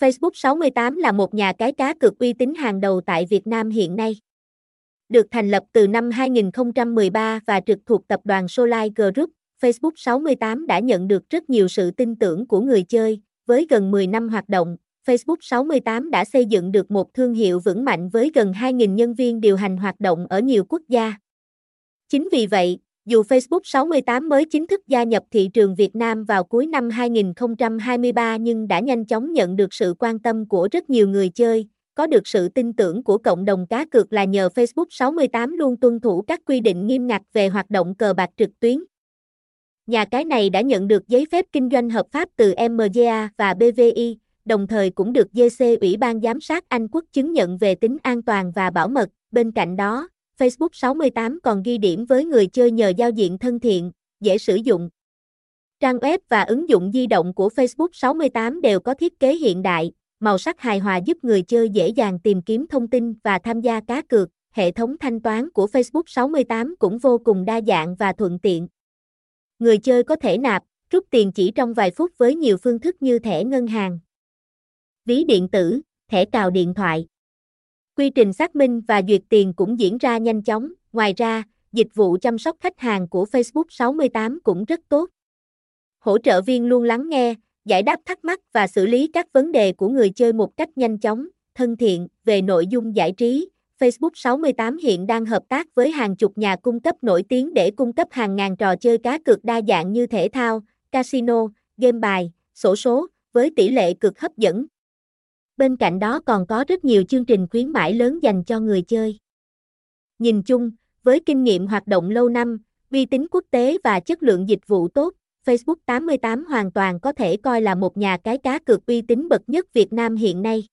Facebook 68 là một nhà cái cá cược uy tín hàng đầu tại Việt Nam hiện nay. Được thành lập từ năm 2013 và trực thuộc tập đoàn Solai Group, Facebook 68 đã nhận được rất nhiều sự tin tưởng của người chơi. Với gần 10 năm hoạt động, Facebook 68 đã xây dựng được một thương hiệu vững mạnh với gần 2.000 nhân viên điều hành hoạt động ở nhiều quốc gia. Chính vì vậy, dù Facebook 68 mới chính thức gia nhập thị trường Việt Nam vào cuối năm 2023 nhưng đã nhanh chóng nhận được sự quan tâm của rất nhiều người chơi, có được sự tin tưởng của cộng đồng cá cược là nhờ Facebook 68 luôn tuân thủ các quy định nghiêm ngặt về hoạt động cờ bạc trực tuyến. Nhà cái này đã nhận được giấy phép kinh doanh hợp pháp từ MGA và BVI, đồng thời cũng được GC Ủy ban Giám sát Anh quốc chứng nhận về tính an toàn và bảo mật. Bên cạnh đó, Facebook 68 còn ghi điểm với người chơi nhờ giao diện thân thiện, dễ sử dụng. Trang web và ứng dụng di động của Facebook 68 đều có thiết kế hiện đại, màu sắc hài hòa giúp người chơi dễ dàng tìm kiếm thông tin và tham gia cá cược. Hệ thống thanh toán của Facebook 68 cũng vô cùng đa dạng và thuận tiện. Người chơi có thể nạp, rút tiền chỉ trong vài phút với nhiều phương thức như thẻ ngân hàng, ví điện tử, thẻ cào điện thoại. Quy trình xác minh và duyệt tiền cũng diễn ra nhanh chóng, ngoài ra, dịch vụ chăm sóc khách hàng của Facebook 68 cũng rất tốt. Hỗ trợ viên luôn lắng nghe, giải đáp thắc mắc và xử lý các vấn đề của người chơi một cách nhanh chóng, thân thiện. Về nội dung giải trí, Facebook 68 hiện đang hợp tác với hàng chục nhà cung cấp nổi tiếng để cung cấp hàng ngàn trò chơi cá cược đa dạng như thể thao, casino, game bài, sổ số, với tỷ lệ cực hấp dẫn. Bên cạnh đó còn có rất nhiều chương trình khuyến mãi lớn dành cho người chơi. Nhìn chung, với kinh nghiệm hoạt động lâu năm, uy tín quốc tế và chất lượng dịch vụ tốt, Facebook 88 hoàn toàn có thể coi là một nhà cái cá cược uy tín bậc nhất Việt Nam hiện nay.